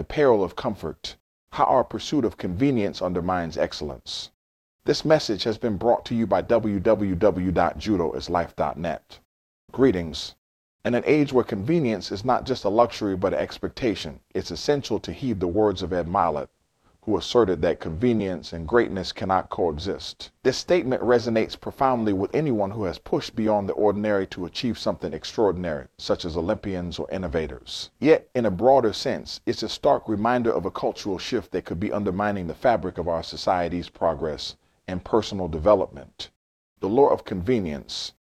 The Peril of Comfort How Our Pursuit of Convenience Undermines Excellence. This message has been brought to you by www.judoislife.net. Greetings. In an age where convenience is not just a luxury but an expectation, it's essential to heed the words of Ed Mylett, who asserted that convenience and greatness cannot coexist. This statement resonates profoundly with anyone who has pushed beyond the ordinary to achieve something extraordinary, such as Olympians or innovators. Yet, in a broader sense, it's a stark reminder of a cultural shift that could be undermining the fabric of our society's progress and personal development. The law of convenience,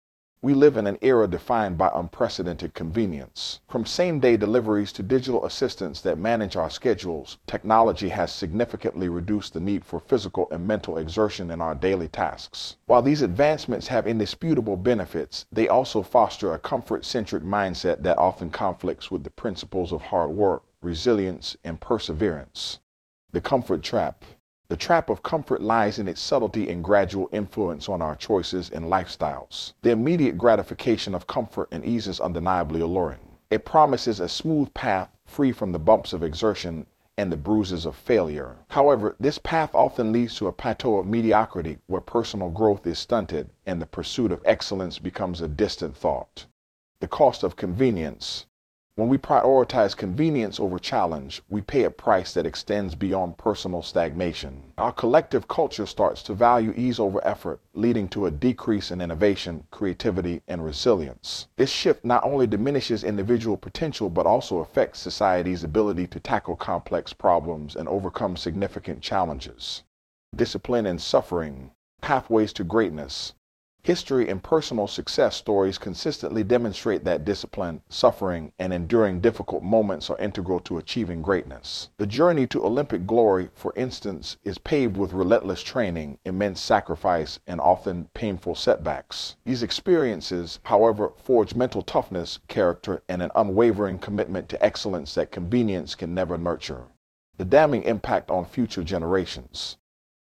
we live in an era defined by unprecedented convenience. From same day deliveries to digital assistants that manage our schedules, technology has significantly reduced the need for physical and mental exertion in our daily tasks. While these advancements have indisputable benefits, they also foster a comfort centric mindset that often conflicts with the principles of hard work, resilience, and perseverance. The comfort trap. The trap of comfort lies in its subtlety and gradual influence on our choices and lifestyles. The immediate gratification of comfort and ease is undeniably alluring. It promises a smooth path free from the bumps of exertion and the bruises of failure. However, this path often leads to a plateau of mediocrity where personal growth is stunted and the pursuit of excellence becomes a distant thought. The cost of convenience. When we prioritize convenience over challenge, we pay a price that extends beyond personal stagnation. Our collective culture starts to value ease over effort, leading to a decrease in innovation, creativity, and resilience. This shift not only diminishes individual potential, but also affects society's ability to tackle complex problems and overcome significant challenges. Discipline and suffering, pathways to greatness. History and personal success stories consistently demonstrate that discipline, suffering, and enduring difficult moments are integral to achieving greatness. The journey to Olympic glory, for instance, is paved with relentless training, immense sacrifice, and often painful setbacks. These experiences, however, forge mental toughness, character, and an unwavering commitment to excellence that convenience can never nurture. The damning impact on future generations.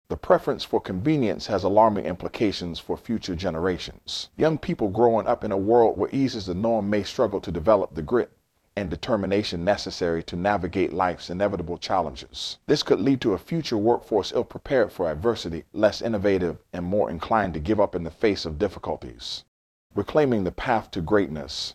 The preference for convenience has alarming implications for future generations. Young people growing up in a world where ease is the norm may struggle to develop the grit and determination necessary to navigate life's inevitable challenges. This could lead to a future workforce ill prepared for adversity, less innovative, and more inclined to give up in the face of difficulties. Reclaiming the path to greatness.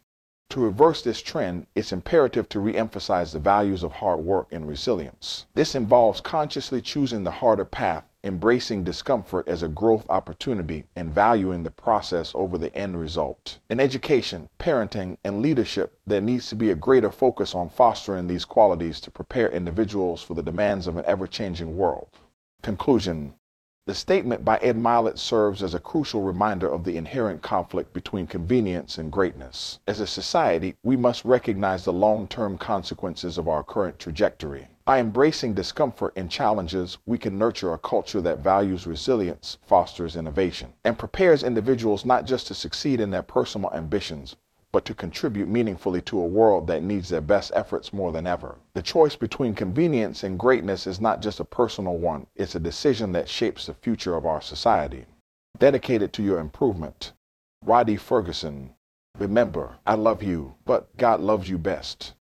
To reverse this trend, it's imperative to re-emphasize the values of hard work and resilience. This involves consciously choosing the harder path embracing discomfort as a growth opportunity and valuing the process over the end result. In education, parenting, and leadership, there needs to be a greater focus on fostering these qualities to prepare individuals for the demands of an ever changing world. Conclusion the statement by Ed Mylett serves as a crucial reminder of the inherent conflict between convenience and greatness. As a society, we must recognize the long term consequences of our current trajectory. By embracing discomfort and challenges, we can nurture a culture that values resilience, fosters innovation, and prepares individuals not just to succeed in their personal ambitions, but to contribute meaningfully to a world that needs their best efforts more than ever. The choice between convenience and greatness is not just a personal one, it's a decision that shapes the future of our society. Dedicated to your improvement. Rhadi Ferguson. Remember, I love you, but God loves you best.